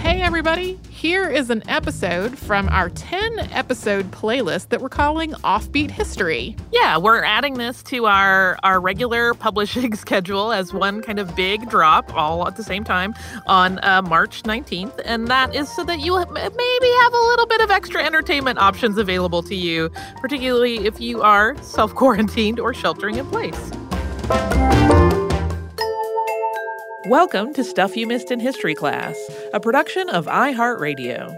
Hey, everybody. Here is an episode from our 10 episode playlist that we're calling Offbeat History. Yeah, we're adding this to our, our regular publishing schedule as one kind of big drop all at the same time on uh, March 19th. And that is so that you maybe have a little bit of extra entertainment options available to you, particularly if you are self quarantined or sheltering in place. Welcome to Stuff You Missed in History Class, a production of iHeartRadio.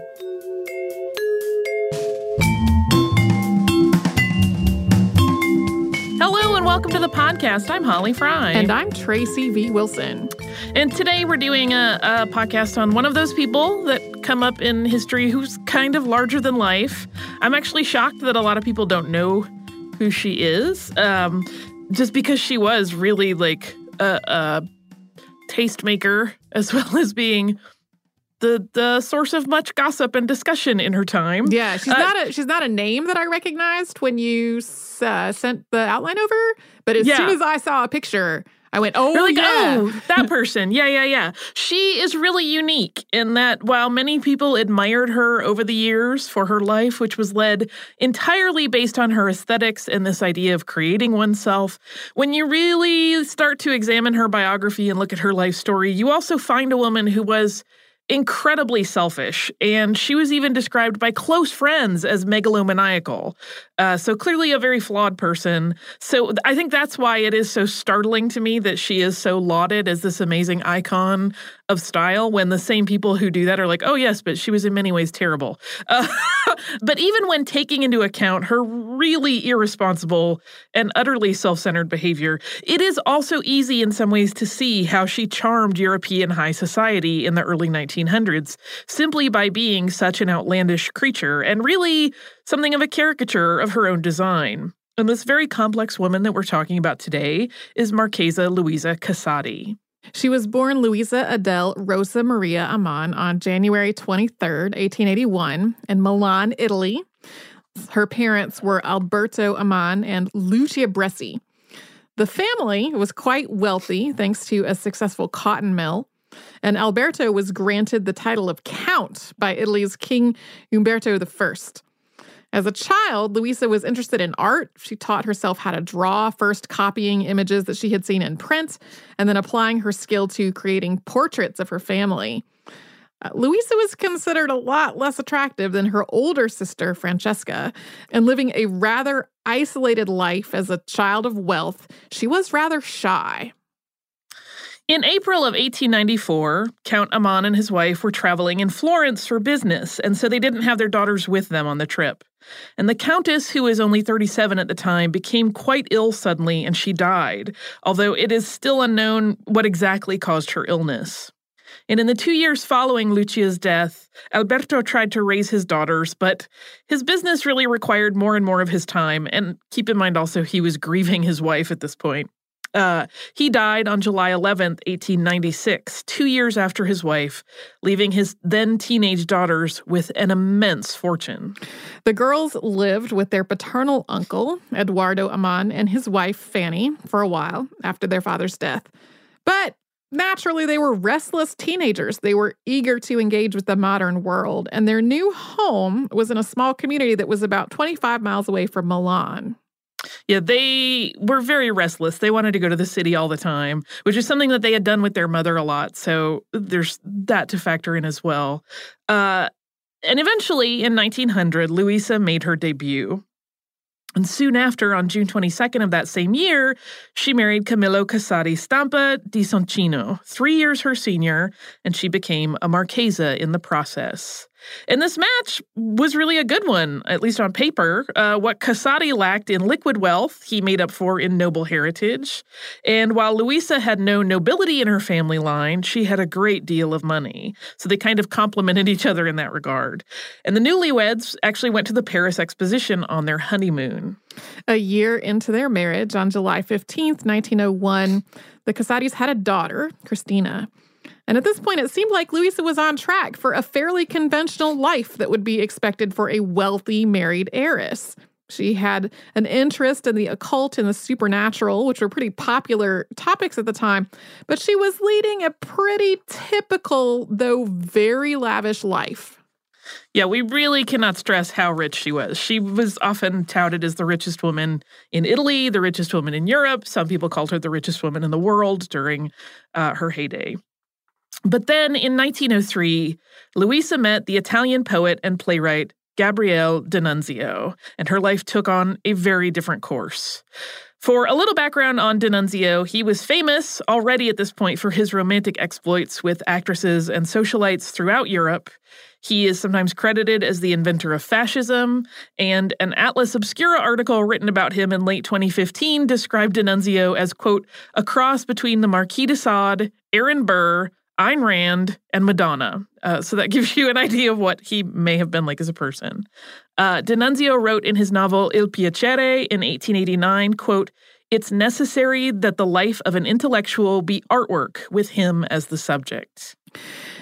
Hello and welcome to the podcast. I'm Holly Fry. And I'm Tracy V. Wilson. And today we're doing a, a, podcast on one of those people that come up in history who's kind of larger than life. I'm actually shocked that a lot of people don't know who she is, um, just because she was really like a, a tastemaker as well as being the the source of much gossip and discussion in her time. Yeah, she's uh, not a she's not a name that I recognized when you uh, sent the outline over, but as yeah. soon as I saw a picture, I went, oh, like, yeah. oh, that person. Yeah, yeah, yeah. She is really unique in that while many people admired her over the years for her life, which was led entirely based on her aesthetics and this idea of creating oneself, when you really start to examine her biography and look at her life story, you also find a woman who was incredibly selfish, and she was even described by close friends as megalomaniacal. Uh, so clearly a very flawed person. So I think that's why it is so startling to me that she is so lauded as this amazing icon of style when the same people who do that are like, oh, yes, but she was in many ways terrible. Uh, but even when taking into account her really irresponsible and utterly self centered behavior, it is also easy in some ways to see how she charmed European high society in the early 1900s simply by being such an outlandish creature and really something of a caricature of her own design. And this very complex woman that we're talking about today is Marchesa Luisa Casati. She was born Luisa Adele Rosa Maria Amann on January 23, 1881, in Milan, Italy. Her parents were Alberto Amann and Lucia Bresci. The family was quite wealthy thanks to a successful cotton mill, and Alberto was granted the title of Count by Italy's King Umberto I. As a child, Luisa was interested in art. She taught herself how to draw, first copying images that she had seen in print, and then applying her skill to creating portraits of her family. Uh, Luisa was considered a lot less attractive than her older sister, Francesca, and living a rather isolated life as a child of wealth, she was rather shy. In April of 1894, Count Amann and his wife were traveling in Florence for business, and so they didn't have their daughters with them on the trip. And the Countess, who was only 37 at the time, became quite ill suddenly and she died, although it is still unknown what exactly caused her illness. And in the two years following Lucia's death, Alberto tried to raise his daughters, but his business really required more and more of his time. And keep in mind also, he was grieving his wife at this point. Uh, he died on July 11th, 1896, two years after his wife, leaving his then teenage daughters with an immense fortune. The girls lived with their paternal uncle, Eduardo Amann, and his wife, Fanny, for a while after their father's death. But naturally, they were restless teenagers. They were eager to engage with the modern world, and their new home was in a small community that was about 25 miles away from Milan. Yeah, they were very restless. They wanted to go to the city all the time, which is something that they had done with their mother a lot. So there's that to factor in as well. Uh, and eventually, in 1900, Luisa made her debut. And soon after, on June 22nd of that same year, she married Camillo Casati Stampa di Soncino, three years her senior, and she became a Marchesa in the process. And this match was really a good one, at least on paper. Uh, what Casati lacked in liquid wealth, he made up for in noble heritage. And while Luisa had no nobility in her family line, she had a great deal of money. So they kind of complemented each other in that regard. And the newlyweds actually went to the Paris Exposition on their honeymoon. A year into their marriage, on July 15th, 1901, the Casatis had a daughter, Cristina. And at this point, it seemed like Luisa was on track for a fairly conventional life that would be expected for a wealthy married heiress. She had an interest in the occult and the supernatural, which were pretty popular topics at the time, but she was leading a pretty typical, though very lavish life. Yeah, we really cannot stress how rich she was. She was often touted as the richest woman in Italy, the richest woman in Europe. Some people called her the richest woman in the world during uh, her heyday. But then in 1903, Luisa met the Italian poet and playwright Gabriele D'Annunzio, and her life took on a very different course. For a little background on D'Annunzio, he was famous already at this point for his romantic exploits with actresses and socialites throughout Europe. He is sometimes credited as the inventor of fascism, and an Atlas Obscura article written about him in late 2015 described D'Annunzio as, quote, a cross between the Marquis de Sade, Aaron Burr, Ayn Rand, and Madonna. Uh, so that gives you an idea of what he may have been like as a person. Uh, D'Annunzio wrote in his novel Il Piacere in 1889, quote, It's necessary that the life of an intellectual be artwork with him as the subject.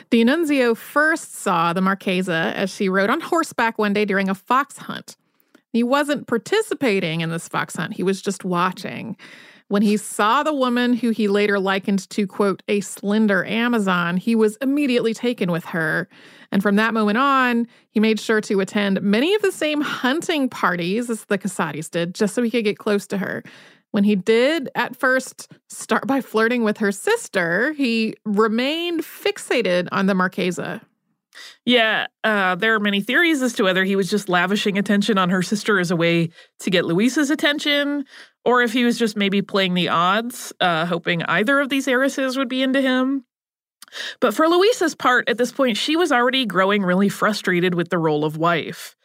D'Annunzio first saw the Marchesa as she rode on horseback one day during a fox hunt. He wasn't participating in this fox hunt, he was just watching. When he saw the woman who he later likened to, quote, a slender Amazon, he was immediately taken with her. And from that moment on, he made sure to attend many of the same hunting parties as the Casatis did, just so he could get close to her. When he did at first start by flirting with her sister, he remained fixated on the Marchesa. Yeah, uh, there are many theories as to whether he was just lavishing attention on her sister as a way to get Luisa's attention, or if he was just maybe playing the odds, uh, hoping either of these heiresses would be into him. But for Luisa's part, at this point, she was already growing really frustrated with the role of wife.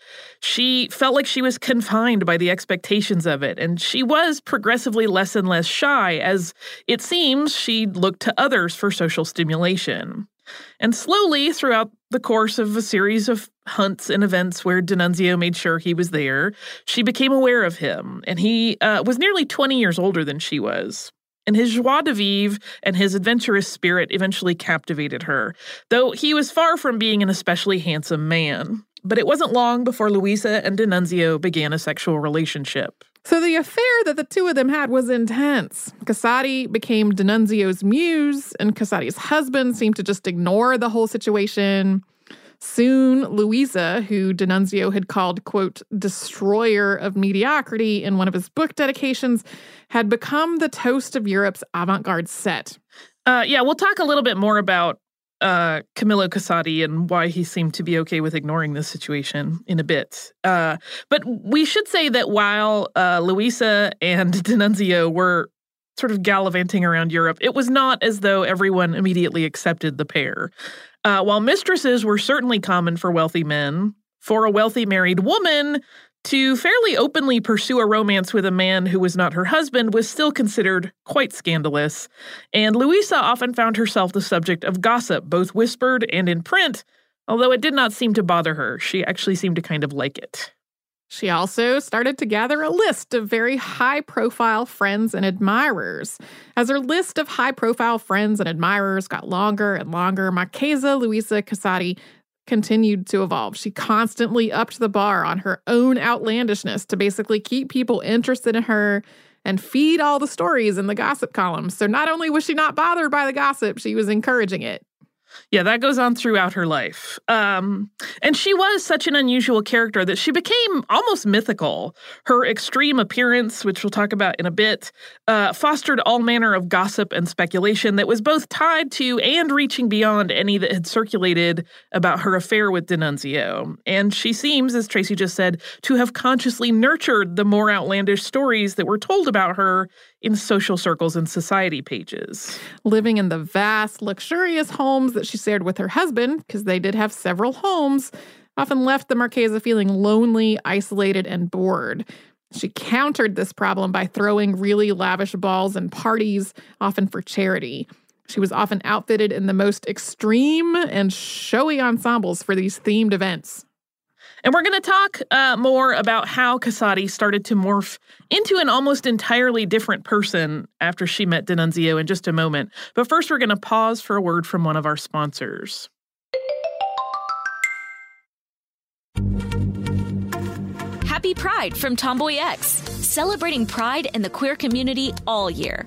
She felt like she was confined by the expectations of it, and she was progressively less and less shy as it seems she looked to others for social stimulation. And slowly, throughout the course of a series of hunts and events where D'Annunzio made sure he was there, she became aware of him, and he uh, was nearly 20 years older than she was. And his joie de vivre and his adventurous spirit eventually captivated her, though he was far from being an especially handsome man. But it wasn't long before Luisa and D'Annunzio began a sexual relationship. So the affair that the two of them had was intense. Casati became D'Annunzio's muse, and Casati's husband seemed to just ignore the whole situation. Soon, Luisa, who D'Annunzio had called, quote, destroyer of mediocrity in one of his book dedications, had become the toast of Europe's avant garde set. Uh, yeah, we'll talk a little bit more about uh, Camillo Casati and why he seemed to be okay with ignoring this situation in a bit. Uh, but we should say that while uh, Luisa and D'Annunzio were sort of gallivanting around Europe, it was not as though everyone immediately accepted the pair. Uh, while mistresses were certainly common for wealthy men, for a wealthy married woman, to fairly openly pursue a romance with a man who was not her husband was still considered quite scandalous, and Luisa often found herself the subject of gossip, both whispered and in print, although it did not seem to bother her. She actually seemed to kind of like it. She also started to gather a list of very high profile friends and admirers. As her list of high profile friends and admirers got longer and longer, Marchesa Luisa Casati continued to evolve. She constantly upped the bar on her own outlandishness to basically keep people interested in her and feed all the stories in the gossip columns. So not only was she not bothered by the gossip, she was encouraging it. Yeah, that goes on throughout her life. Um, and she was such an unusual character that she became almost mythical. Her extreme appearance, which we'll talk about in a bit, uh, fostered all manner of gossip and speculation that was both tied to and reaching beyond any that had circulated about her affair with D'Annunzio. And she seems, as Tracy just said, to have consciously nurtured the more outlandish stories that were told about her in social circles and society pages. Living in the vast, luxurious homes that she shared with her husband, because they did have several homes, often left the Marchesa feeling lonely, isolated, and bored. She countered this problem by throwing really lavish balls and parties, often for charity. She was often outfitted in the most extreme and showy ensembles for these themed events. And we're going to talk uh, more about how Casati started to morph into an almost entirely different person after she met D'Annunzio in just a moment. But first, we're going to pause for a word from one of our sponsors. Happy Pride from Tomboy X, celebrating pride and the queer community all year.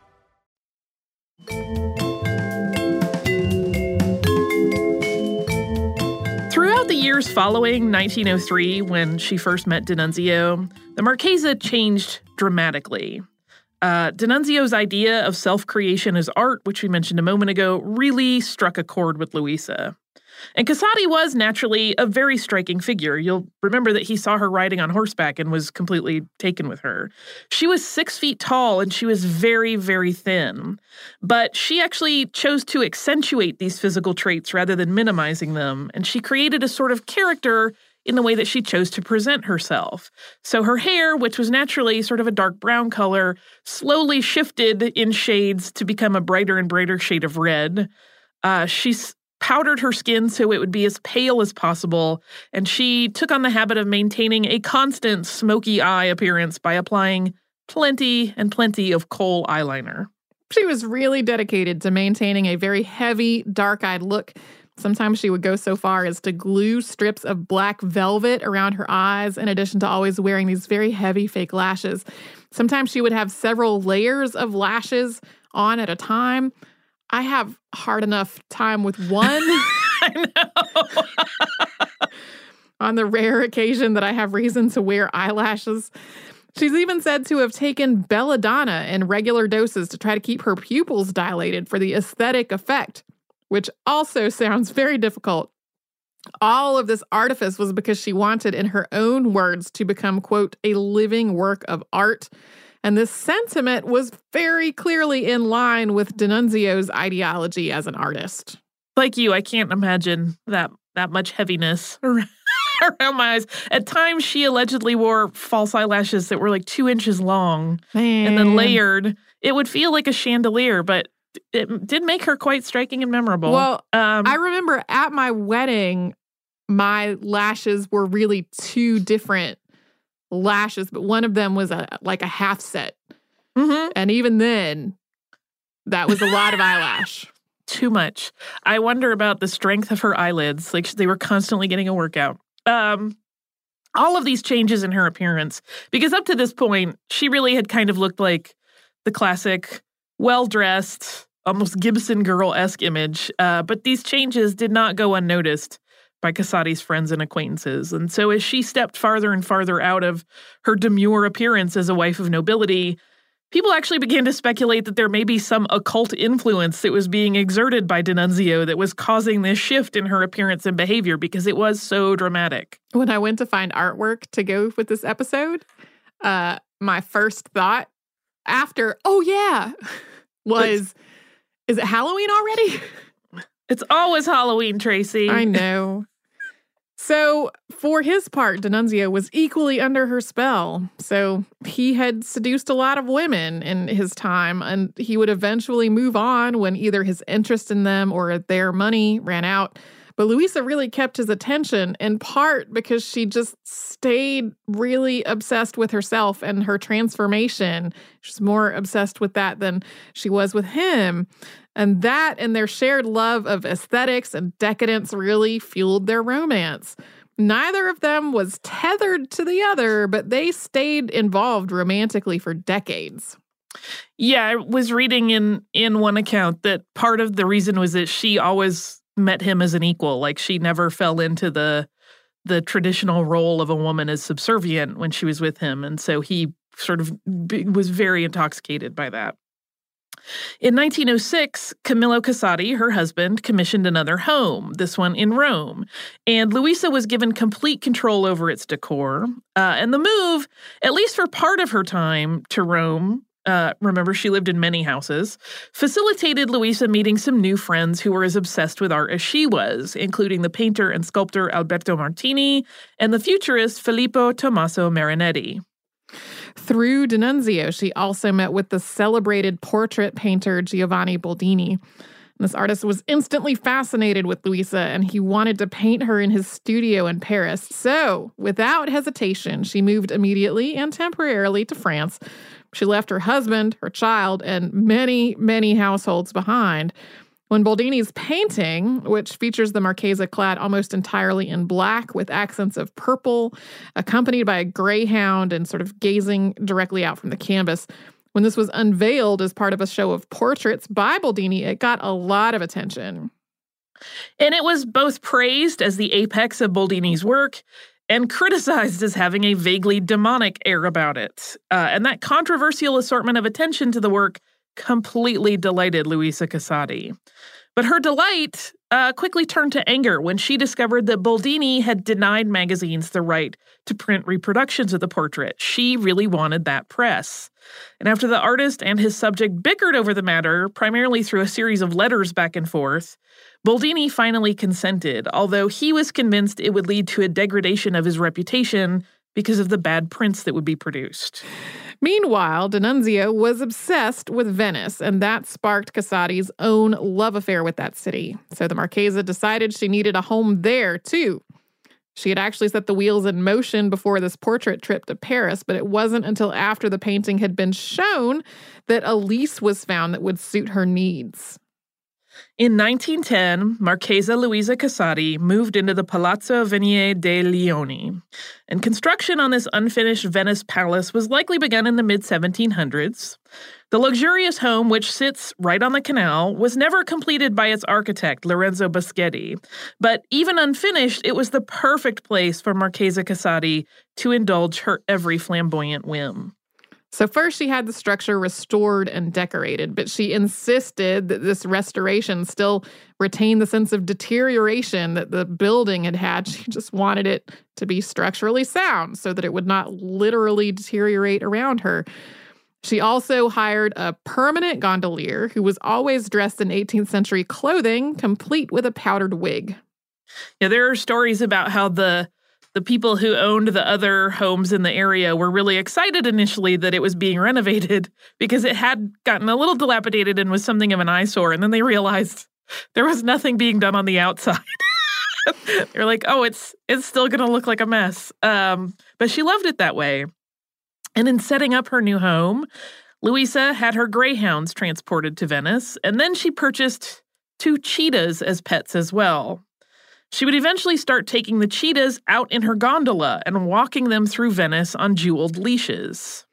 Throughout the years following 1903, when she first met D'Annunzio, the Marchesa changed dramatically. Uh, D'Annunzio's idea of self creation as art, which we mentioned a moment ago, really struck a chord with Luisa. And Casati was naturally a very striking figure. You'll remember that he saw her riding on horseback and was completely taken with her. She was six feet tall and she was very, very thin. But she actually chose to accentuate these physical traits rather than minimizing them. And she created a sort of character in the way that she chose to present herself. So her hair, which was naturally sort of a dark brown color, slowly shifted in shades to become a brighter and brighter shade of red. Uh, she's powdered her skin so it would be as pale as possible, and she took on the habit of maintaining a constant smoky eye appearance by applying plenty and plenty of kohl eyeliner. She was really dedicated to maintaining a very heavy, dark eyed look. Sometimes she would go so far as to glue strips of black velvet around her eyes, in addition to always wearing these very heavy fake lashes. Sometimes she would have several layers of lashes on at a time. I have hard enough time with one. I know. on the rare occasion that I have reason to wear eyelashes. She's even said to have taken belladonna in regular doses to try to keep her pupils dilated for the aesthetic effect, which also sounds very difficult. All of this artifice was because she wanted, in her own words, to become, quote, a living work of art and this sentiment was very clearly in line with D'Annunzio's ideology as an artist. Like you, I can't imagine that that much heaviness around my eyes. At times, she allegedly wore false eyelashes that were like two inches long Man. and then layered. It would feel like a chandelier, but it did make her quite striking and memorable. Well, um, I remember at my wedding, my lashes were really two different lashes, but one of them was a like a half set. mhm. And even then, that was a lot of eyelash. too much. I wonder about the strength of her eyelids. Like they were constantly getting a workout. Um, all of these changes in her appearance, because up to this point, she really had kind of looked like the classic, well dressed, almost Gibson girl esque image. Uh, but these changes did not go unnoticed by Casati's friends and acquaintances. And so as she stepped farther and farther out of her demure appearance as a wife of nobility, People actually began to speculate that there may be some occult influence that was being exerted by D'Annunzio that was causing this shift in her appearance and behavior because it was so dramatic. When I went to find artwork to go with this episode, uh, my first thought after, oh yeah, was, is it Halloween already? It's always Halloween, Tracy. I know. So, for his part, D'Annunzio was equally under her spell. So, he had seduced a lot of women in his time, and he would eventually move on when either his interest in them or their money ran out. But Luisa really kept his attention in part because she just stayed really obsessed with herself and her transformation. She's more obsessed with that than she was with him. And that and their shared love of aesthetics and decadence really fueled their romance. Neither of them was tethered to the other, but they stayed involved romantically for decades. Yeah, I was reading in in one account that part of the reason was that she always met him as an equal. Like she never fell into the the traditional role of a woman as subservient when she was with him, and so he sort of was very intoxicated by that. In 1906, Camillo Casati, her husband, commissioned another home, this one in Rome, and Luisa was given complete control over its decor. Uh, and the move, at least for part of her time to Rome, uh, remember she lived in many houses, facilitated Luisa meeting some new friends who were as obsessed with art as she was, including the painter and sculptor Alberto Martini and the futurist Filippo Tommaso Marinetti. Through D'Annunzio, she also met with the celebrated portrait painter Giovanni Boldini. This artist was instantly fascinated with Luisa and he wanted to paint her in his studio in Paris. So, without hesitation, she moved immediately and temporarily to France. She left her husband, her child, and many, many households behind. When Boldini's painting, which features the Marchesa clad almost entirely in black with accents of purple, accompanied by a greyhound and sort of gazing directly out from the canvas, when this was unveiled as part of a show of portraits by Boldini, it got a lot of attention. And it was both praised as the apex of Boldini's work and criticized as having a vaguely demonic air about it. Uh, and that controversial assortment of attention to the work completely delighted Luisa Casati. But her delight uh, quickly turned to anger when she discovered that Boldini had denied magazines the right to print reproductions of the portrait. She really wanted that press. And after the artist and his subject bickered over the matter, primarily through a series of letters back and forth, Boldini finally consented, although he was convinced it would lead to a degradation of his reputation because of the bad prints that would be produced. Meanwhile, D'Annunzio was obsessed with Venice, and that sparked Casati's own love affair with that city. So the Marchesa decided she needed a home there, too. She had actually set the wheels in motion before this portrait trip to Paris, but it wasn't until after the painting had been shown that a lease was found that would suit her needs. In 1910, Marchesa Luisa Casati moved into the Palazzo Venier dei Leoni, and construction on this unfinished Venice palace was likely begun in the mid 1700s. The luxurious home, which sits right on the canal, was never completed by its architect, Lorenzo Boschetti. But even unfinished, it was the perfect place for Marchesa Casati to indulge her every flamboyant whim. So, first, she had the structure restored and decorated, but she insisted that this restoration still retain the sense of deterioration that the building had had. She just wanted it to be structurally sound so that it would not literally deteriorate around her. She also hired a permanent gondolier who was always dressed in 18th century clothing, complete with a powdered wig. Yeah, there are stories about how the the people who owned the other homes in the area were really excited initially that it was being renovated because it had gotten a little dilapidated and was something of an eyesore. And then they realized there was nothing being done on the outside. They're like, oh, it's it's still gonna look like a mess. Um, but she loved it that way. And in setting up her new home, Luisa had her greyhounds transported to Venice, and then she purchased two cheetahs as pets as well. She would eventually start taking the cheetahs out in her gondola and walking them through Venice on jeweled leashes.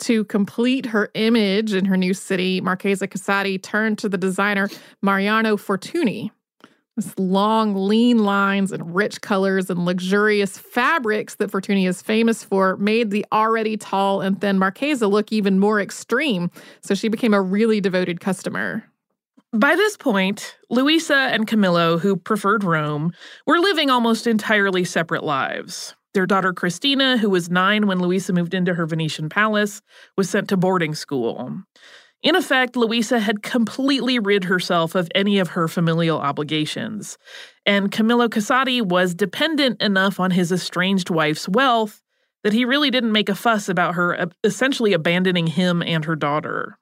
To complete her image in her new city, Marchesa Casati turned to the designer Mariano Fortuny. This long, lean lines and rich colors and luxurious fabrics that Fortuny is famous for made the already tall and thin Marchesa look even more extreme, so she became a really devoted customer. By this point, Luisa and Camillo, who preferred Rome, were living almost entirely separate lives. Their daughter Cristina, who was nine when Luisa moved into her Venetian palace, was sent to boarding school. In effect, Luisa had completely rid herself of any of her familial obligations, and Camillo Casati was dependent enough on his estranged wife's wealth that he really didn't make a fuss about her uh, essentially abandoning him and her daughter.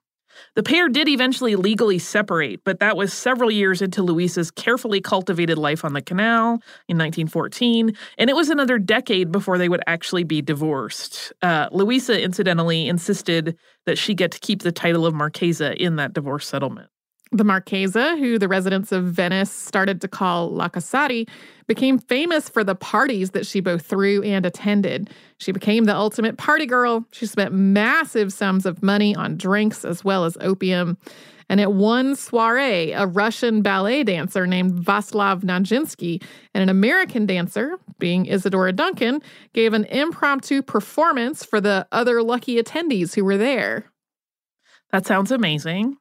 The pair did eventually legally separate, but that was several years into Luisa's carefully cultivated life on the canal in 1914, and it was another decade before they would actually be divorced. Uh, Luisa, incidentally, insisted that she get to keep the title of Marchesa in that divorce settlement. The Marchesa, who the residents of Venice started to call La Casati, became famous for the parties that she both threw and attended. She became the ultimate party girl. She spent massive sums of money on drinks as well as opium. And at one soiree, a Russian ballet dancer named Vaslav Nijinsky and an American dancer, being Isadora Duncan, gave an impromptu performance for the other lucky attendees who were there. That sounds amazing.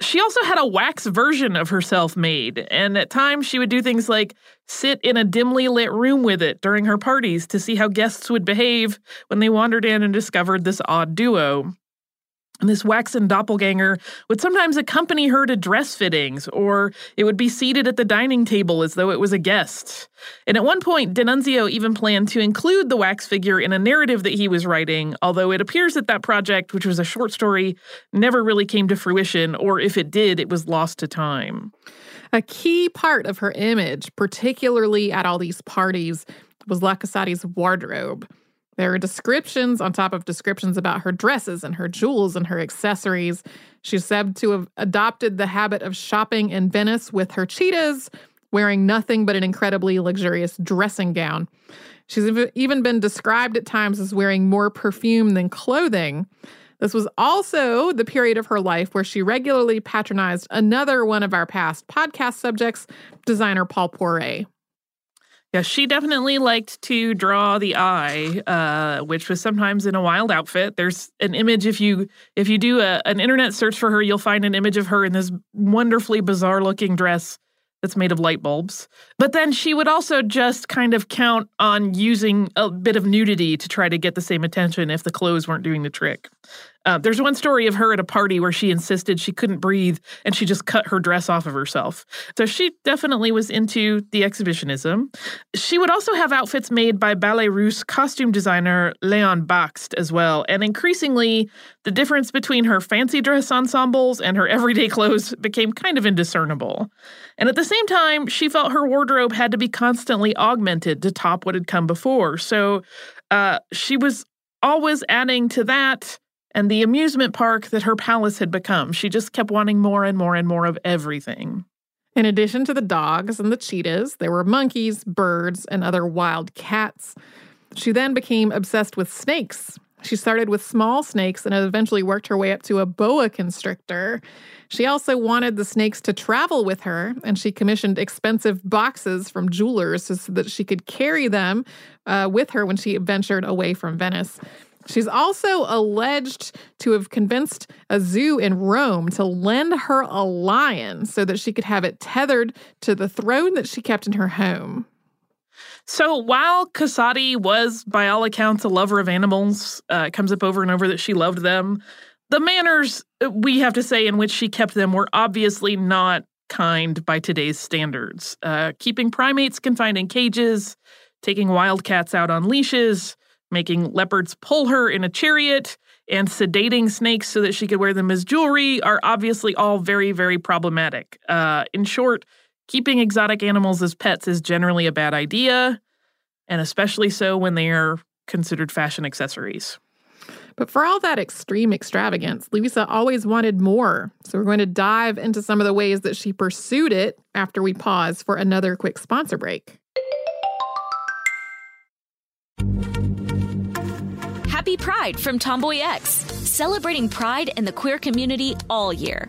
She also had a wax version of herself made, and at times she would do things like sit in a dimly lit room with it during her parties to see how guests would behave when they wandered in and discovered this odd duo. This waxen doppelganger would sometimes accompany her to dress fittings, or it would be seated at the dining table as though it was a guest. And at one point, D'Annunzio even planned to include the wax figure in a narrative that he was writing, although it appears that that project, which was a short story, never really came to fruition, or if it did, it was lost to time. A key part of her image, particularly at all these parties, was La Casati's wardrobe. There are descriptions on top of descriptions about her dresses and her jewels and her accessories. She's said to have adopted the habit of shopping in Venice with her cheetahs, wearing nothing but an incredibly luxurious dressing gown. She's even been described at times as wearing more perfume than clothing. This was also the period of her life where she regularly patronized another one of our past podcast subjects, designer Paul Poiret. Yeah, she definitely liked to draw the eye, uh, which was sometimes in a wild outfit. There's an image if you if you do a, an internet search for her, you'll find an image of her in this wonderfully bizarre looking dress that's made of light bulbs. But then she would also just kind of count on using a bit of nudity to try to get the same attention if the clothes weren't doing the trick. Uh, there's one story of her at a party where she insisted she couldn't breathe and she just cut her dress off of herself. So she definitely was into the exhibitionism. She would also have outfits made by Ballet Russe costume designer Leon Bakst as well. And increasingly, the difference between her fancy dress ensembles and her everyday clothes became kind of indiscernible. And at the same time, she felt her wardrobe had to be constantly augmented to top what had come before. So uh, she was always adding to that and the amusement park that her palace had become. She just kept wanting more and more and more of everything. In addition to the dogs and the cheetahs, there were monkeys, birds, and other wild cats. She then became obsessed with snakes. She started with small snakes and eventually worked her way up to a boa constrictor. She also wanted the snakes to travel with her, and she commissioned expensive boxes from jewelers so that she could carry them uh, with her when she ventured away from Venice. She's also alleged to have convinced a zoo in Rome to lend her a lion so that she could have it tethered to the throne that she kept in her home. So while Casati was, by all accounts, a lover of animals, uh, comes up over and over that she loved them, the manners, uh, we have to say, in which she kept them were obviously not kind by today's standards. Uh, keeping primates confined in cages, taking wildcats out on leashes, making leopards pull her in a chariot, and sedating snakes so that she could wear them as jewelry are obviously all very, very problematic. Uh, in short, keeping exotic animals as pets is generally a bad idea, and especially so when they are considered fashion accessories. But for all that extreme extravagance, Luisa always wanted more. So we're going to dive into some of the ways that she pursued it after we pause for another quick sponsor break. Happy Pride from Tomboy X, celebrating pride in the queer community all year.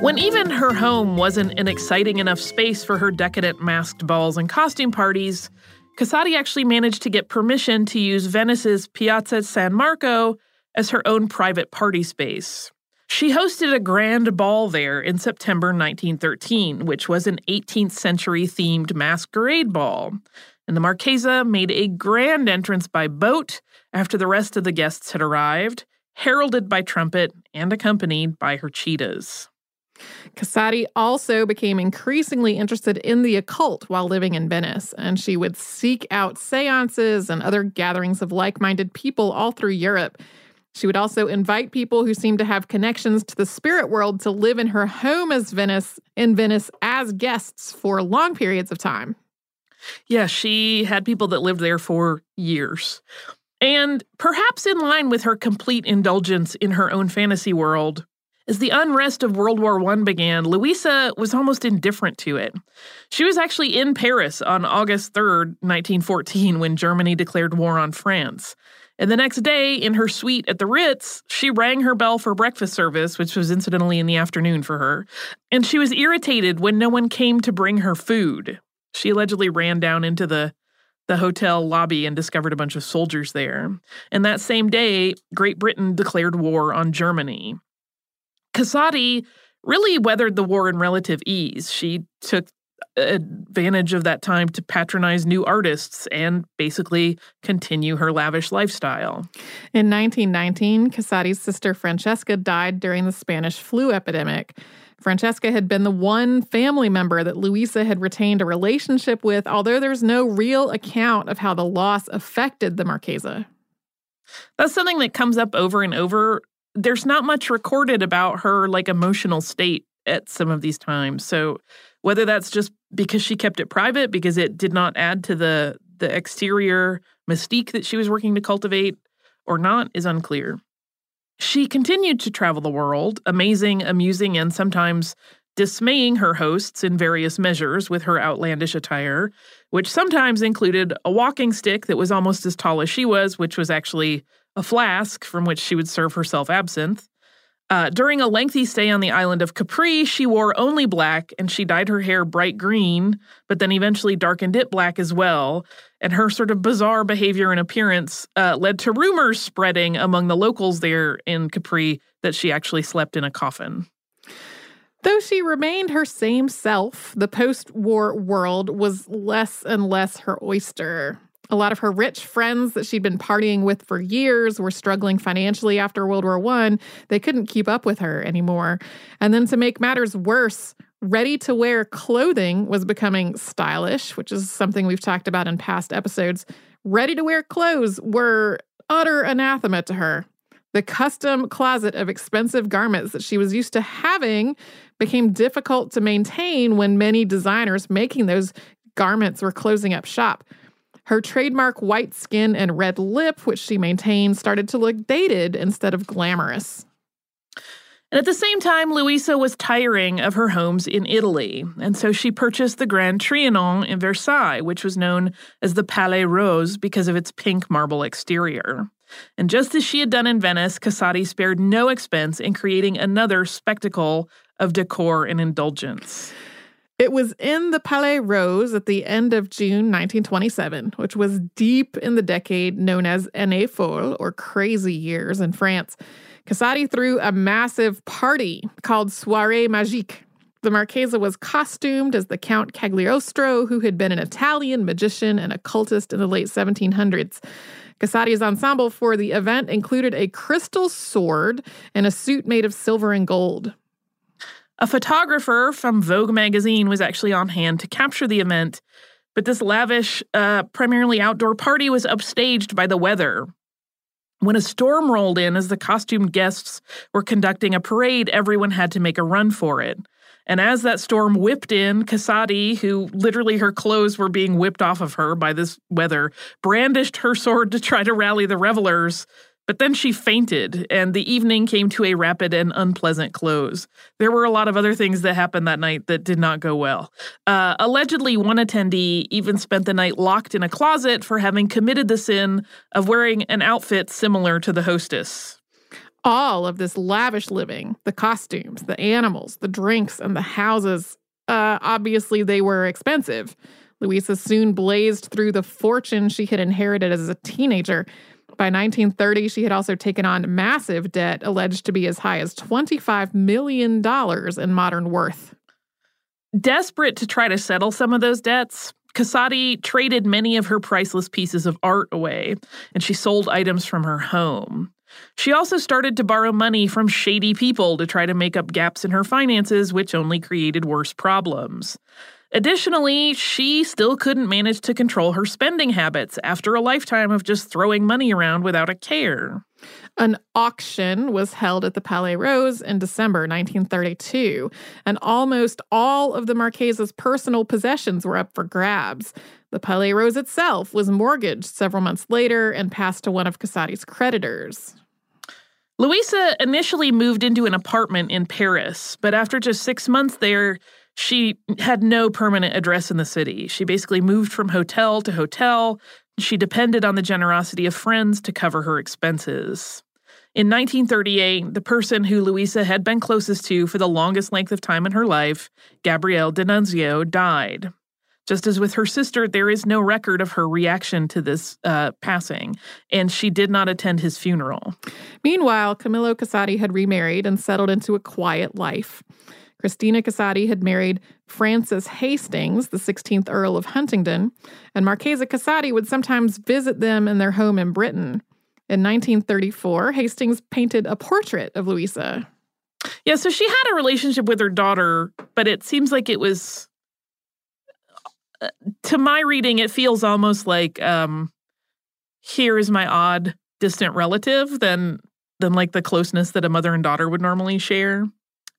When even her home wasn't an exciting enough space for her decadent masked balls and costume parties, Casati actually managed to get permission to use Venice's Piazza San Marco as her own private party space. She hosted a grand ball there in September 1913, which was an 18th century themed masquerade ball. And the Marchesa made a grand entrance by boat after the rest of the guests had arrived, heralded by trumpet and accompanied by her cheetahs. Casati also became increasingly interested in the occult while living in Venice, and she would seek out seances and other gatherings of like minded people all through Europe. She would also invite people who seemed to have connections to the spirit world to live in her home as Venice in Venice as guests for long periods of time. Yeah, she had people that lived there for years. And perhaps in line with her complete indulgence in her own fantasy world, as the unrest of World War I began, Luisa was almost indifferent to it. She was actually in Paris on August 3rd, 1914, when Germany declared war on France. And the next day, in her suite at the Ritz, she rang her bell for breakfast service, which was incidentally in the afternoon for her. And she was irritated when no one came to bring her food. She allegedly ran down into the the hotel lobby and discovered a bunch of soldiers there. And that same day, Great Britain declared war on Germany. Casati really weathered the war in relative ease. She took advantage of that time to patronize new artists and basically continue her lavish lifestyle. In 1919, Casati's sister Francesca died during the Spanish flu epidemic. Francesca had been the one family member that Luisa had retained a relationship with, although there's no real account of how the loss affected the Marchesa. That's something that comes up over and over there's not much recorded about her like emotional state at some of these times. So whether that's just because she kept it private because it did not add to the the exterior mystique that she was working to cultivate or not is unclear. She continued to travel the world, amazing, amusing, and sometimes dismaying her hosts in various measures with her outlandish attire, which sometimes included a walking stick that was almost as tall as she was, which was actually a flask from which she would serve herself absinthe. Uh, during a lengthy stay on the island of Capri, she wore only black and she dyed her hair bright green, but then eventually darkened it black as well. And her sort of bizarre behavior and appearance uh, led to rumors spreading among the locals there in Capri that she actually slept in a coffin. Though she remained her same self, the post war world was less and less her oyster. A lot of her rich friends that she'd been partying with for years were struggling financially after World War I. They couldn't keep up with her anymore. And then to make matters worse, ready to wear clothing was becoming stylish, which is something we've talked about in past episodes. Ready to wear clothes were utter anathema to her. The custom closet of expensive garments that she was used to having became difficult to maintain when many designers making those garments were closing up shop. Her trademark white skin and red lip, which she maintained, started to look dated instead of glamorous. And at the same time, Luisa was tiring of her homes in Italy, and so she purchased the Grand Trianon in Versailles, which was known as the Palais Rose because of its pink marble exterior. And just as she had done in Venice, Casati spared no expense in creating another spectacle of decor and indulgence. It was in the Palais Rose at the end of June 1927, which was deep in the decade known as Année Folle, or Crazy Years in France. Casati threw a massive party called Soirée Magique. The Marchesa was costumed as the Count Cagliostro, who had been an Italian magician and occultist in the late 1700s. Casati's ensemble for the event included a crystal sword and a suit made of silver and gold. A photographer from Vogue magazine was actually on hand to capture the event, but this lavish, uh, primarily outdoor party was upstaged by the weather. When a storm rolled in as the costumed guests were conducting a parade, everyone had to make a run for it. And as that storm whipped in, Casati, who literally her clothes were being whipped off of her by this weather, brandished her sword to try to rally the revelers, but then she fainted, and the evening came to a rapid and unpleasant close. There were a lot of other things that happened that night that did not go well. Uh, allegedly, one attendee even spent the night locked in a closet for having committed the sin of wearing an outfit similar to the hostess. All of this lavish living, the costumes, the animals, the drinks, and the houses, uh, obviously, they were expensive. Luisa soon blazed through the fortune she had inherited as a teenager by 1930, she had also taken on massive debt alleged to be as high as $25 million in modern worth. Desperate to try to settle some of those debts, Casati traded many of her priceless pieces of art away, and she sold items from her home. She also started to borrow money from shady people to try to make up gaps in her finances, which only created worse problems. Additionally, she still couldn't manage to control her spending habits after a lifetime of just throwing money around without a care. An auction was held at the Palais Rose in December 1932, and almost all of the Marchesa's personal possessions were up for grabs. The Palais Rose itself was mortgaged several months later and passed to one of Casati's creditors. Luisa initially moved into an apartment in Paris, but after just six months there, she had no permanent address in the city. She basically moved from hotel to hotel. She depended on the generosity of friends to cover her expenses. In 1938, the person who Luisa had been closest to for the longest length of time in her life, Gabriele D'Annunzio, died. Just as with her sister, there is no record of her reaction to this uh, passing, and she did not attend his funeral. Meanwhile, Camillo Casati had remarried and settled into a quiet life. Cristina Casati had married Francis Hastings, the 16th Earl of Huntingdon, and Marchesa Casati would sometimes visit them in their home in Britain. In 1934, Hastings painted a portrait of Luisa. Yeah, so she had a relationship with her daughter, but it seems like it was uh, to my reading it feels almost like um here is my odd distant relative than than like the closeness that a mother and daughter would normally share.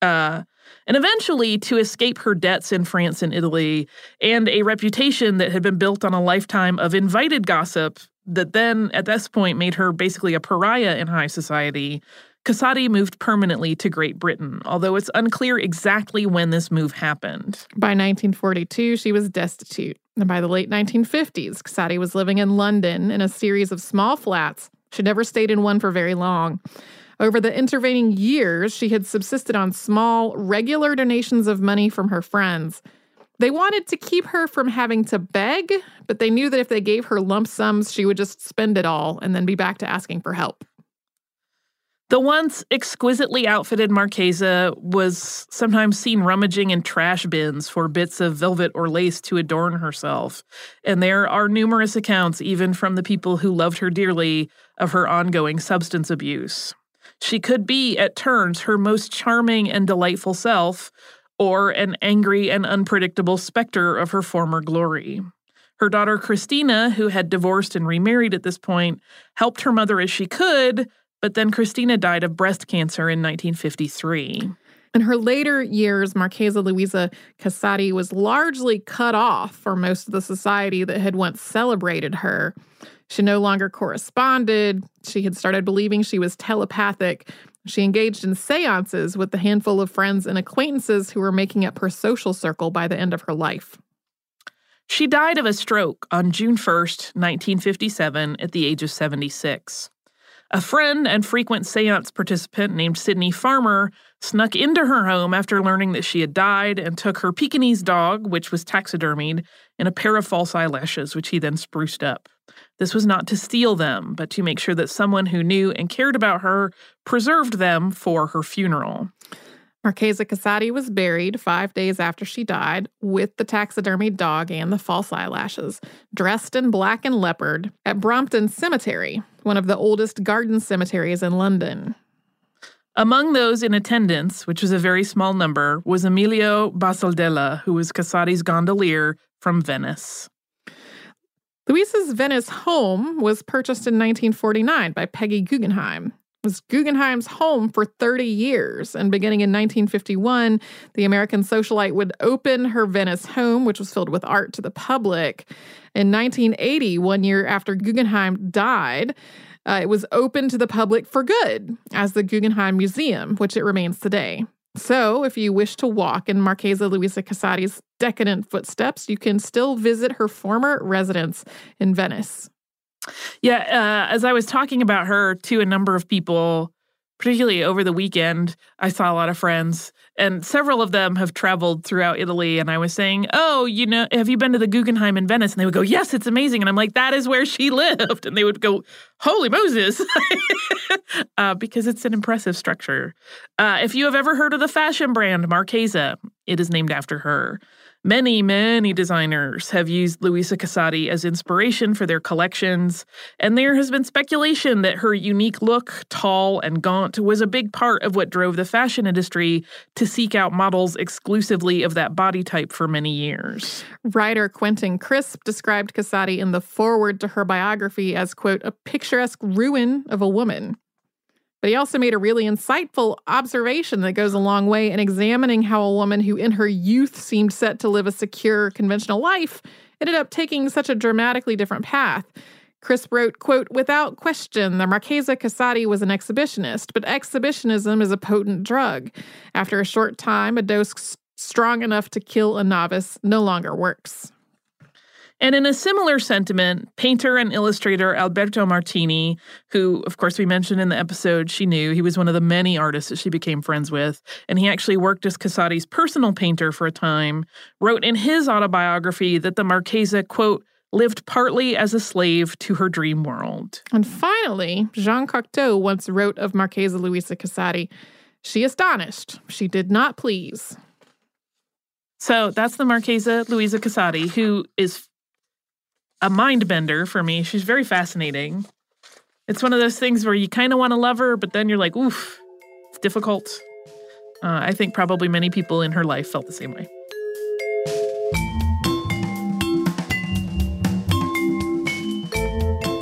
Uh and eventually to escape her debts in France and Italy and a reputation that had been built on a lifetime of invited gossip that then at this point made her basically a pariah in high society. Casati moved permanently to Great Britain, although it's unclear exactly when this move happened. By 1942, she was destitute. And by the late 1950s, Casati was living in London in a series of small flats. She never stayed in one for very long. Over the intervening years, she had subsisted on small, regular donations of money from her friends. They wanted to keep her from having to beg, but they knew that if they gave her lump sums, she would just spend it all and then be back to asking for help. The once exquisitely outfitted Marchesa was sometimes seen rummaging in trash bins for bits of velvet or lace to adorn herself, and there are numerous accounts, even from the people who loved her dearly, of her ongoing substance abuse. She could be, at turns, her most charming and delightful self, or an angry and unpredictable specter of her former glory. Her daughter Cristina, who had divorced and remarried at this point, helped her mother as she could, but then Cristina died of breast cancer in 1953. In her later years, Marchesa Luisa Casati was largely cut off from most of the society that had once celebrated her. She no longer corresponded. She had started believing she was telepathic. She engaged in seances with the handful of friends and acquaintances who were making up her social circle by the end of her life. She died of a stroke on June 1st, 1957, at the age of 76. A friend and frequent seance participant named Sydney Farmer snuck into her home after learning that she had died and took her Pekingese dog, which was taxidermied, and a pair of false eyelashes, which he then spruced up. This was not to steal them, but to make sure that someone who knew and cared about her preserved them for her funeral. Marchesa Casati was buried five days after she died with the taxidermied dog and the false eyelashes, dressed in black and leopard at Brompton Cemetery, one of the oldest garden cemeteries in London. Among those in attendance, which was a very small number, was Emilio Basaldella, who was Casati's gondolier from Venice. Luisa's Venice home was purchased in 1949 by Peggy Guggenheim was Guggenheim's home for 30 years. And beginning in 1951, the American socialite would open her Venice home, which was filled with art, to the public. In 1980, one year after Guggenheim died, uh, it was open to the public for good as the Guggenheim Museum, which it remains today. So, if you wish to walk in Marchesa Luisa Casati's decadent footsteps, you can still visit her former residence in Venice. Yeah, uh, as I was talking about her to a number of people, particularly over the weekend, I saw a lot of friends, and several of them have traveled throughout Italy. And I was saying, Oh, you know, have you been to the Guggenheim in Venice? And they would go, Yes, it's amazing. And I'm like, That is where she lived. And they would go, Holy Moses, uh, because it's an impressive structure. Uh, if you have ever heard of the fashion brand Marchesa, it is named after her. Many, many designers have used Luisa Casati as inspiration for their collections, and there has been speculation that her unique look, tall and gaunt, was a big part of what drove the fashion industry to seek out models exclusively of that body type for many years. Writer Quentin Crisp described Casati in the foreword to her biography as, quote, a picturesque ruin of a woman. But he also made a really insightful observation that goes a long way in examining how a woman who in her youth seemed set to live a secure, conventional life ended up taking such a dramatically different path. Crisp wrote, quote, Without question, the Marchesa Casati was an exhibitionist, but exhibitionism is a potent drug. After a short time, a dose strong enough to kill a novice no longer works. And in a similar sentiment, painter and illustrator Alberto Martini, who, of course, we mentioned in the episode she knew, he was one of the many artists that she became friends with, and he actually worked as Casati's personal painter for a time, wrote in his autobiography that the Marchesa, quote, lived partly as a slave to her dream world. And finally, Jean Cocteau once wrote of Marchesa Luisa Casati, she astonished, she did not please. So that's the Marchesa Luisa Casati, who is a mind bender for me. She's very fascinating. It's one of those things where you kind of want to love her, but then you're like, oof, it's difficult. Uh, I think probably many people in her life felt the same way.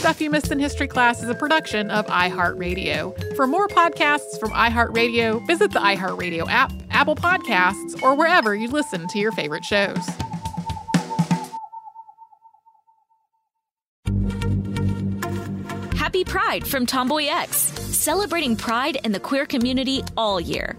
Stuff You Missed in History Class is a production of iHeartRadio. For more podcasts from iHeartRadio, visit the iHeartRadio app, Apple Podcasts, or wherever you listen to your favorite shows. Happy Pride from Tomboy X, celebrating pride and the queer community all year.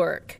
work.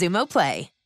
Xumo Play.